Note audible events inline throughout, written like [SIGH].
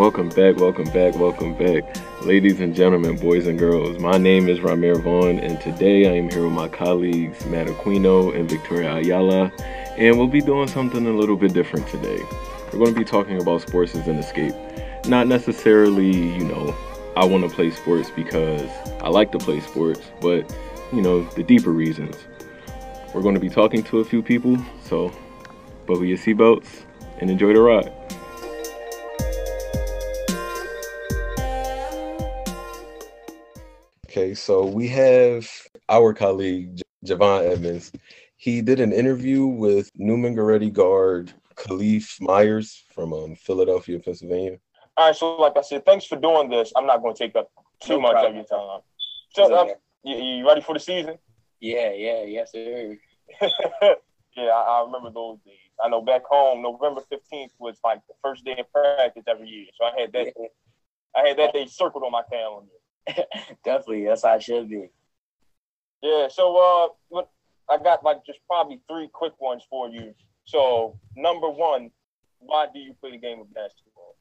Welcome back, welcome back, welcome back. Ladies and gentlemen, boys and girls, my name is Ramir Vaughn, and today I am here with my colleagues Matt Aquino and Victoria Ayala, and we'll be doing something a little bit different today. We're going to be talking about sports as an escape. Not necessarily, you know, I want to play sports because I like to play sports, but, you know, the deeper reasons. We're going to be talking to a few people, so buckle your seatbelts and enjoy the ride. Okay, so we have our colleague Javon Edmonds. He did an interview with Neumann Goretti guard Khalif Myers from um, Philadelphia, Pennsylvania. All right, so like I said, thanks for doing this. I'm not going to take up too no much problem. of your time. So, um, you, you, ready for the season? Yeah, yeah, yes, sir. [LAUGHS] yeah, I, I, remember those days. I know back home, November 15th was like the first day of practice every year. So I had that. Yeah. I had that day circled on my calendar. [LAUGHS] Definitely, that's how it should be. Yeah. So, uh, I got like just probably three quick ones for you. So, number one, why do you play the game of basketball?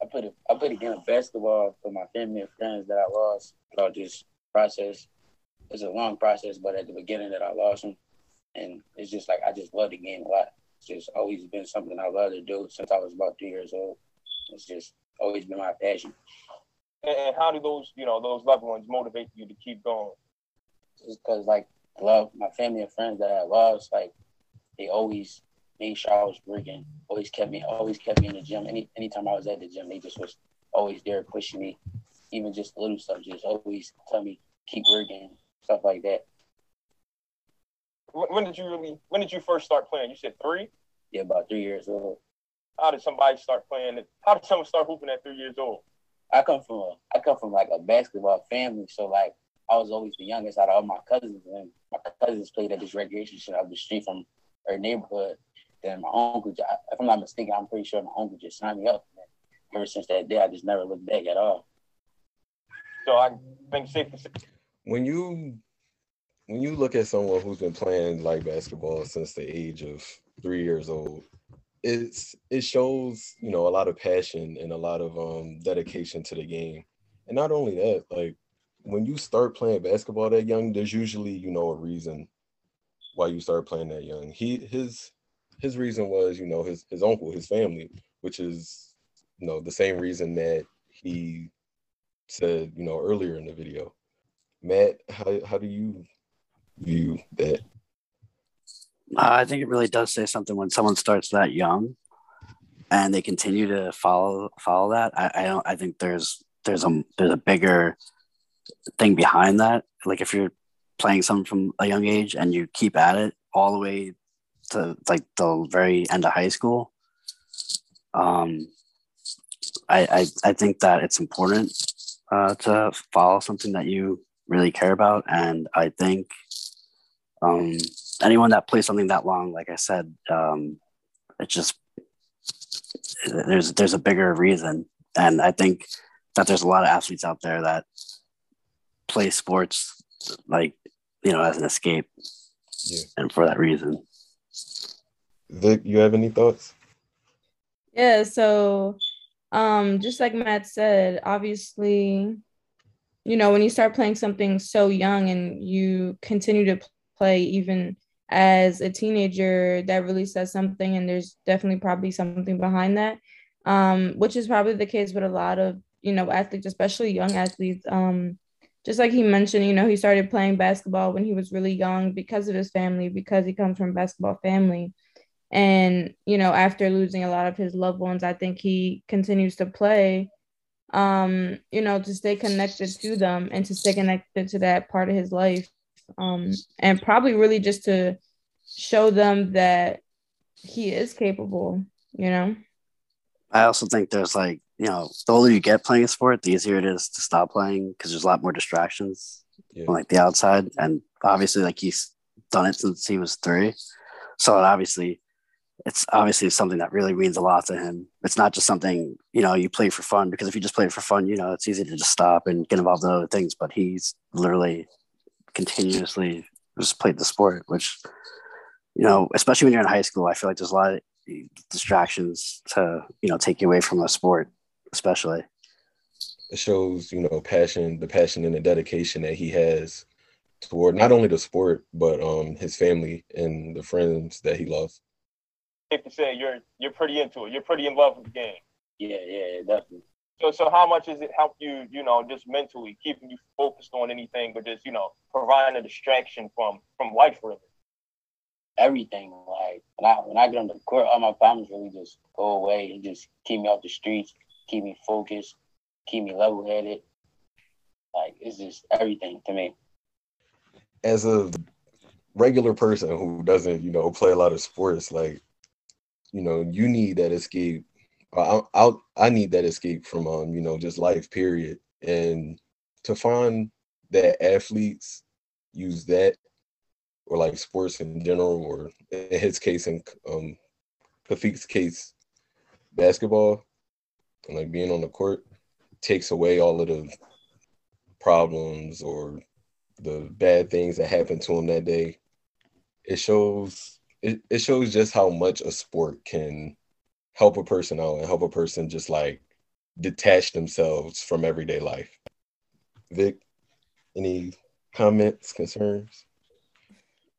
I put it. I played a game of basketball for my family and friends that I lost throughout this process. It's a long process, but at the beginning that I lost them, and it's just like I just love the game a lot. It's just always been something I love to do since I was about three years old. It's just always been my passion. And how do those, you know, those loved ones motivate you to keep going? Just because, like, love my family and friends that I lost. Like, they always made sure I was working. Always kept me, always kept me in the gym. Any anytime I was at the gym, they just was always there pushing me. Even just little stuff, just always tell me keep working, stuff like that. When did you really? When did you first start playing? You said three. Yeah, about three years old. How did somebody start playing? How did someone start hooping at three years old? I come from a, I come from like a basketball family, so like I was always the youngest out of all my cousins, and my cousins played at this recreation center up the street from our neighborhood. Then my uncle, if I'm not mistaken, I'm pretty sure my uncle just signed me up. And ever since that day, I just never looked back at all. So I think safe to say. When you when you look at someone who's been playing like basketball since the age of three years old, it's it shows you know a lot of passion and a lot of um dedication to the game. And not only that like when you start playing basketball that young there's usually you know a reason why you start playing that young. He his his reason was you know his his uncle his family which is you know the same reason that he said you know earlier in the video. Matt how, how do you view that I think it really does say something when someone starts that young and they continue to follow follow that. I, I don't I think there's there's a there's a bigger thing behind that. Like if you're playing something from a young age and you keep at it all the way to like the very end of high school, um, I, I, I think that it's important uh, to follow something that you really care about. And I think um, anyone that plays something that long, like I said, um, it's just there's there's a bigger reason, and I think that there's a lot of athletes out there that play sports like you know as an escape, yeah. and for that reason. Vic, you have any thoughts? Yeah, so um, just like Matt said, obviously, you know, when you start playing something so young and you continue to play even as a teenager that really says something and there's definitely probably something behind that. Um, which is probably the case with a lot of you know athletes especially young athletes. Um, just like he mentioned you know he started playing basketball when he was really young because of his family because he comes from a basketball family. And you know after losing a lot of his loved ones i think he continues to play um you know to stay connected to them and to stay connected to that part of his life um, and probably really just to show them that he is capable, you know. I also think there's like, you know, the older you get playing a sport, the easier it is to stop playing because there's a lot more distractions yeah. on like the outside. And obviously, like he's done it since he was three. So it obviously, it's obviously something that really means a lot to him. It's not just something, you know, you play for fun because if you just play it for fun, you know, it's easy to just stop and get involved in other things. But he's literally continuously just played the sport, which, you know, especially when you're in high school, I feel like there's a lot of distractions to, you know, take you away from a sport. especially. It shows, you know, passion, the passion and the dedication that he has toward not only the sport but um his family and the friends that he loves. Safe to say you're you're pretty into it. You're pretty in love with the game. Yeah, yeah, definitely. So so how much has it helped you, you know, just mentally keeping you focused on anything, but just you know providing a distraction from from life really? Everything like when I when I get on the court, all my problems really just go away and just keep me off the streets, keep me focused, keep me level headed. Like it's just everything to me. As a regular person who doesn't, you know, play a lot of sports, like, you know, you need that escape. I, I, I need that escape from, um, you know, just life, period. And to find that athletes use that, or like sports in general, or in his case, in um, Kafik's case, basketball, and like being on the court, takes away all of the problems or the bad things that happened to him that day. It shows it, it shows just how much a sport can help a person out and help a person just like detach themselves from everyday life. Vic, any comments, concerns?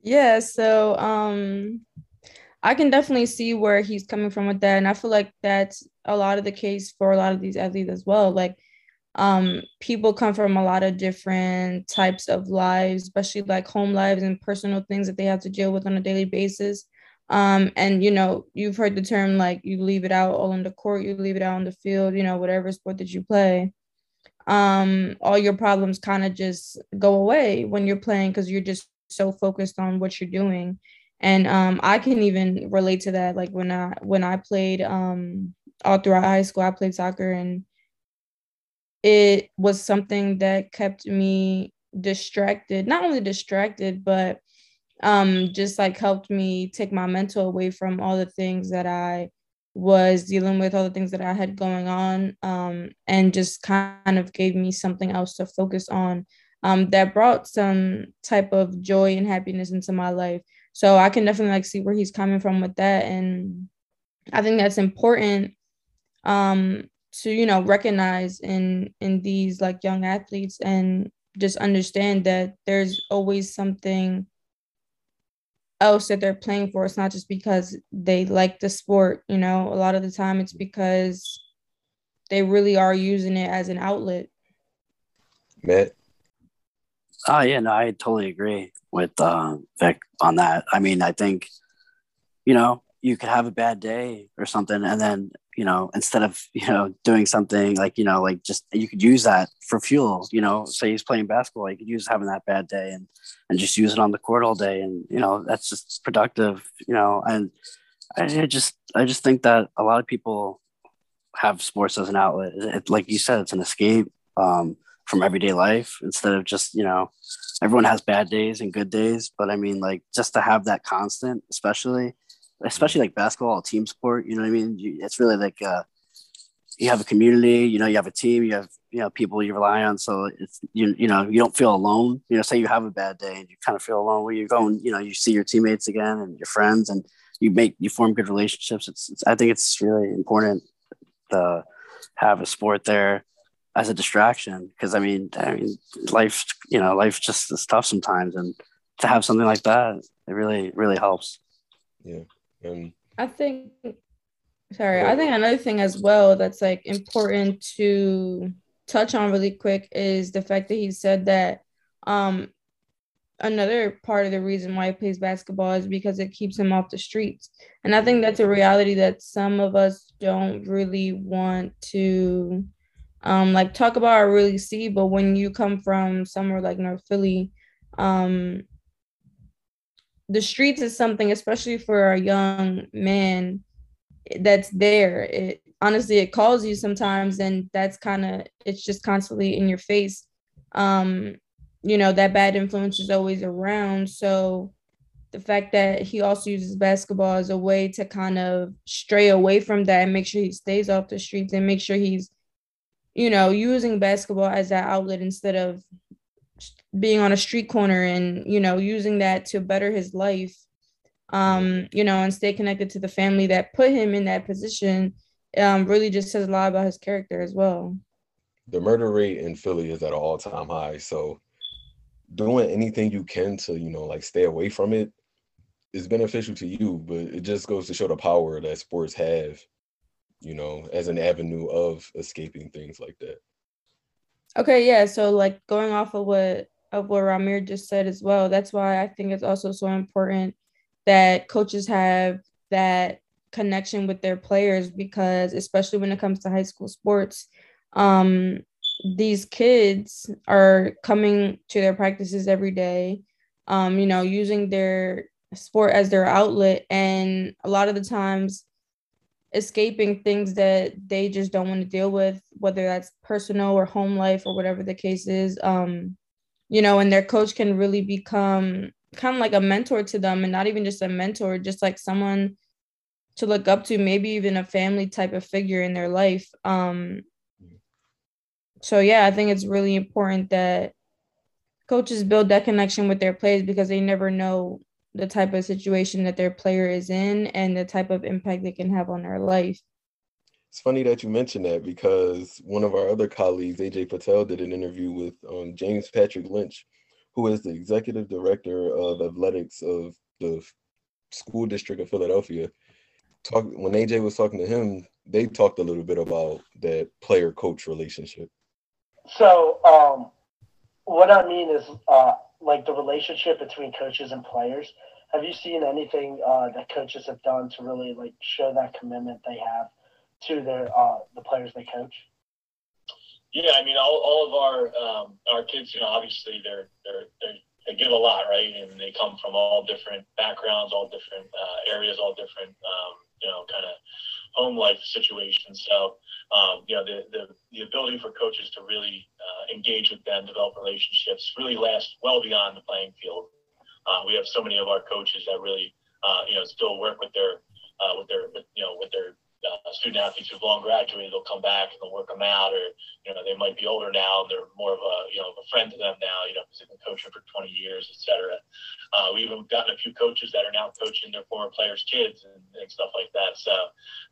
Yeah, so um I can definitely see where he's coming from with that. And I feel like that's a lot of the case for a lot of these athletes as well. Like um people come from a lot of different types of lives, especially like home lives and personal things that they have to deal with on a daily basis. Um, and you know, you've heard the term like you leave it out all in the court, you leave it out on the field, you know, whatever sport that you play. Um, all your problems kind of just go away when you're playing because you're just so focused on what you're doing and um, I can even relate to that. Like when I when I played um, all throughout high school, I played soccer, and it was something that kept me distracted. Not only distracted, but um, just like helped me take my mental away from all the things that I was dealing with, all the things that I had going on, um, and just kind of gave me something else to focus on. Um, that brought some type of joy and happiness into my life so I can definitely like see where he's coming from with that. And I think that's important um to, you know, recognize in in these like young athletes and just understand that there's always something else that they're playing for. It's not just because they like the sport, you know, a lot of the time it's because they really are using it as an outlet. Matt. Oh yeah, no, I totally agree with uh, Vic on that. I mean, I think, you know, you could have a bad day or something, and then you know, instead of [LAUGHS] you know doing something like you know, like just you could use that for fuel. You know, say he's playing basketball, you could use having that bad day and and just use it on the court all day, and you know, that's just productive. You know, and I just I just think that a lot of people have sports as an outlet. It, like you said, it's an escape. Um, from everyday life instead of just you know everyone has bad days and good days but i mean like just to have that constant especially especially like basketball team sport you know what i mean? It's really like uh, you have a community you know you have a team you have you know people you rely on so it's you, you know you don't feel alone. You know say you have a bad day and you kind of feel alone where you're going you know you see your teammates again and your friends and you make you form good relationships. It's, it's i think it's really important to have a sport there as a distraction because I mean, I mean, life, you know, life just is tough sometimes, and to have something like that, it really, really helps. Yeah, and I think, sorry, I think another thing as well that's like important to touch on really quick is the fact that he said that um another part of the reason why he plays basketball is because it keeps him off the streets. And I think that's a reality that some of us don't really want to um, like talk about or really see. But when you come from somewhere like North Philly, um, the streets is something, especially for a young man, that's there. It honestly it calls you sometimes, and that's kind of it's just constantly in your face. Um, you know that bad influence is always around, so the fact that he also uses basketball as a way to kind of stray away from that and make sure he stays off the streets and make sure he's you know, using basketball as that outlet instead of being on a street corner and, you know, using that to better his life, um, you know, and stay connected to the family that put him in that position um, really just says a lot about his character as well. The murder rate in Philly is at an all time high. So doing anything you can to, you know, like stay away from it is beneficial to you, but it just goes to show the power that sports have, you know, as an avenue of escaping things like that. Okay, yeah. So like going off of what of what Ramir just said as well, that's why I think it's also so important that coaches have that connection with their players because especially when it comes to high school sports, um, these kids are coming to their practices every day, um, you know, using their sport as their outlet. And a lot of the times, escaping things that they just don't want to deal with, whether that's personal or home life or whatever the case is. Um, you know, and their coach can really become kind of like a mentor to them and not even just a mentor, just like someone to look up to, maybe even a family type of figure in their life. Um, so yeah, I think it's really important that coaches build that connection with their players because they never know the type of situation that their player is in and the type of impact they can have on their life. It's funny that you mentioned that because one of our other colleagues, AJ Patel, did an interview with um, James Patrick Lynch, who is the executive director of athletics of the school district of Philadelphia. Talk when AJ was talking to him, they talked a little bit about that player coach relationship. So, um, what I mean is, uh, like the relationship between coaches and players. Have you seen anything uh, that coaches have done to really like show that commitment they have to their uh, the players they coach? Yeah, I mean, all, all of our um, our kids, you know, obviously they're, they're they're they give a lot, right? And they come from all different backgrounds, all different uh, areas, all different, um, you know, kind of home life situations. So, um, you know, the, the, the ability for coaches to really uh, engage with them, develop relationships, really last well beyond the playing field. Uh, we have so many of our coaches that really, uh, you know, still work with their, uh, with their, with, you know, with their uh, student athletes who've long graduated, they'll come back and they'll work them out, or you know they might be older now and they're more of a you know a friend to them now. You know, because they've been coaching for 20 years, etc. Uh, we've even gotten a few coaches that are now coaching their former players' kids and, and stuff like that. So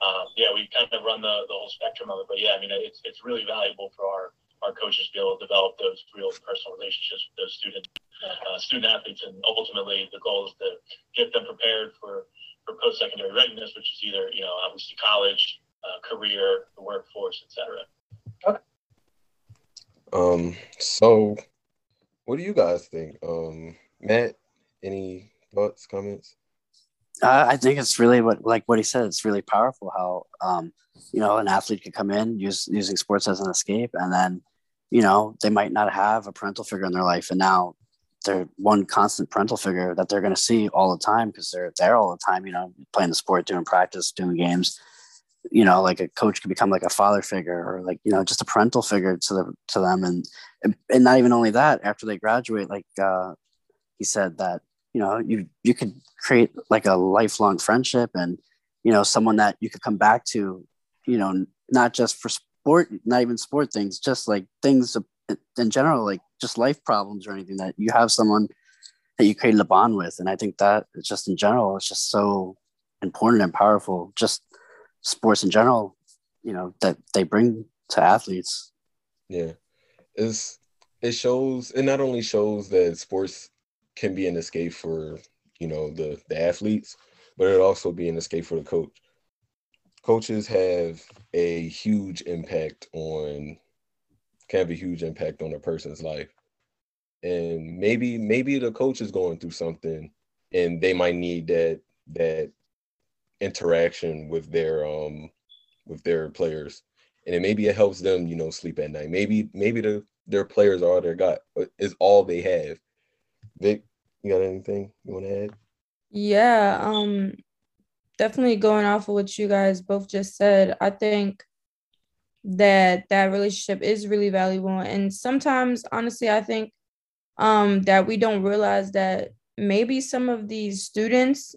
um, yeah, we kind of run the, the whole spectrum of it. But yeah, I mean it's it's really valuable for our our coaches to be able to develop those real personal relationships with those student uh, student athletes, and ultimately the goal is to get them prepared for for post-secondary readiness, which is either, you know, obviously college, uh, career, the workforce, etc. Okay. Um, so what do you guys think? Um, Matt, any thoughts, comments? Uh, I think it's really what, like what he said, it's really powerful how, um, you know, an athlete could come in use, using sports as an escape, and then, you know, they might not have a parental figure in their life, and now they're one constant parental figure that they're going to see all the time because they're there all the time, you know, playing the sport, doing practice, doing games. You know, like a coach could become like a father figure or like, you know, just a parental figure to the to them. And and not even only that, after they graduate, like uh he said that, you know, you you could create like a lifelong friendship and, you know, someone that you could come back to, you know, not just for sport, not even sport things, just like things in general, like just life problems or anything that you have someone that you created a bond with. And I think that just in general, it's just so important and powerful. Just sports in general, you know, that they bring to athletes. Yeah. It's it shows it not only shows that sports can be an escape for, you know, the the athletes, but it also be an escape for the coach. Coaches have a huge impact on can have a huge impact on a person's life. And maybe maybe the coach is going through something and they might need that that interaction with their um with their players. And it maybe it helps them, you know, sleep at night. Maybe maybe the their players are all they got is all they have. Vic, you got anything you want to add? Yeah, um definitely going off of what you guys both just said. I think that that relationship is really valuable. And sometimes honestly i think um that we don't realize that maybe some of these students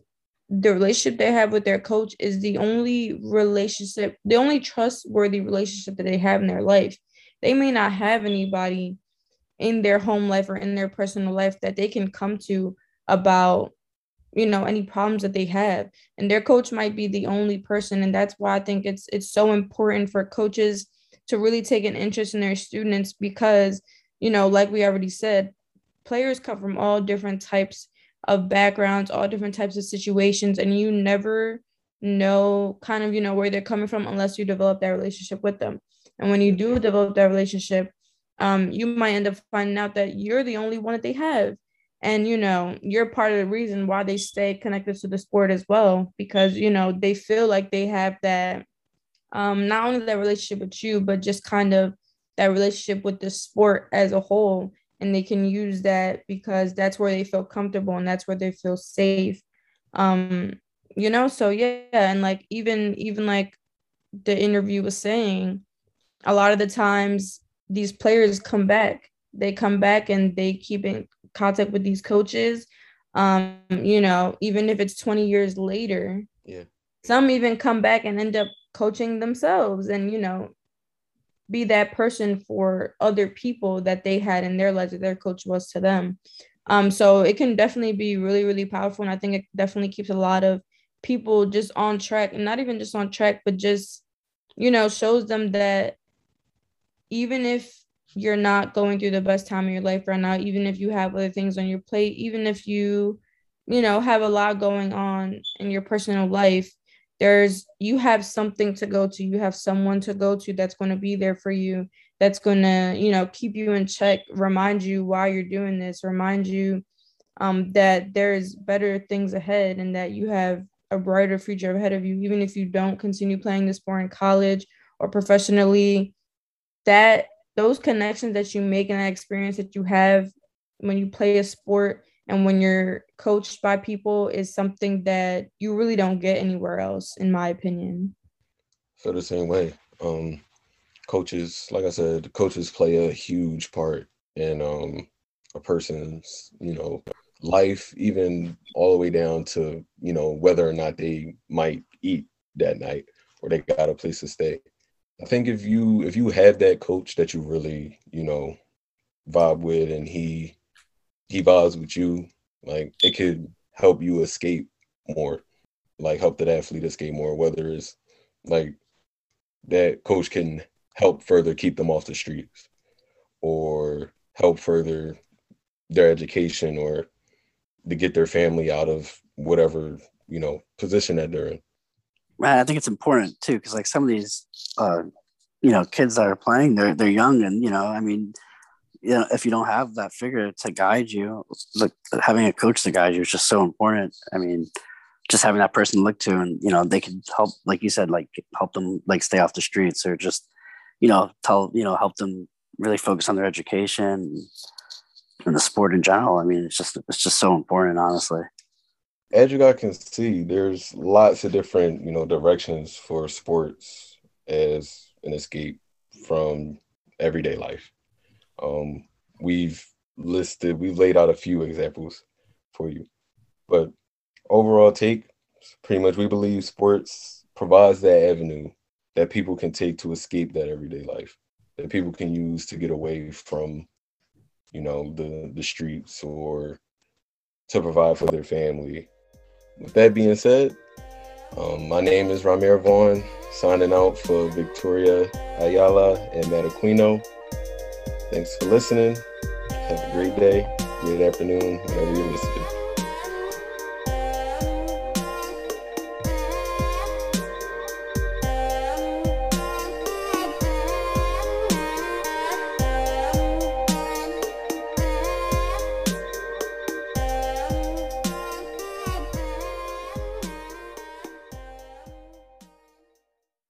the relationship they have with their coach is the only relationship the only trustworthy relationship that they have in their life. They may not have anybody in their home life or in their personal life that they can come to about you know any problems that they have. And their coach might be the only person. And that's why i think it's it's so important for coaches to really take an interest in their students because you know like we already said players come from all different types of backgrounds all different types of situations. And you never know kind of you know where they're coming from unless you develop that relationship with them. And when you do develop that relationship um, you might end up finding out that you're the only one that they have and you know you're part of the reason why they stay connected to the sport as well because you know they feel like they have that um not only that relationship with you but just kind of that relationship with the sport as a whole. And they can use that because that's where they feel comfortable and that's where they feel safe. Um you know so yeah and like even even like the interview was saying a lot of the times these players come back. They come back and they keep in contact with these coaches um you know even if it's 20 years later yeah. some even come back and end up coaching themselves and you know be that person for other people that they had in their lives that their coach was to them. Um so it can definitely be really really powerful and i think it definitely keeps a lot of people just on track and not even just on track but just you know shows them that even if you're not going through the best time of your life right now, even if you have other things on your plate, even if you, you know, have a lot going on in your personal life, there's you have something to go to. You have someone to go to that's going to be there for you, that's going to, you know, keep you in check, remind you why you're doing this, remind you um, that there's better things ahead and that you have a brighter future ahead of you, even if you don't continue playing the sport in college or professionally. That those connections that you make and that experience that you have when you play a sport and when you're coached by people is something that you really don't get anywhere else in my opinion. Feel the same way. Um coaches like i said coaches play a huge part in um a person's you know life even all the way down to you know whether or not they might eat that night or they got a place to stay I think if you if you have that coach that you really you know vibe with and he he vibes with you, like it could help you escape more, like help that athlete escape more. Whether it's like that coach can help further keep them off the streets, or help further their education, or to get their family out of whatever you know position that they're in. I think it's important too because like some of these, uh, you know, kids that are playing, they're they're young, and you know, I mean, you know, if you don't have that figure to guide you, look, having a coach to guide you is just so important. I mean, just having that person to look to, and you know, they can help, like you said, like help them like stay off the streets, or just, you know, tell you know, help them really focus on their education and the sport in general. I mean, it's just it's just so important, honestly as you guys can see, there's lots of different, you know, directions for sports as an escape from everyday life. Um, we've listed, we've laid out a few examples for you, but overall take, pretty much we believe sports provides that avenue that people can take to escape that everyday life, that people can use to get away from, you know, the the streets or to provide for their family with that being said, um, my name is Ramir Vaughn, signing out for Victoria Ayala and Matt Aquino. Thanks for listening. Have a great day, great afternoon, whenever you're listening.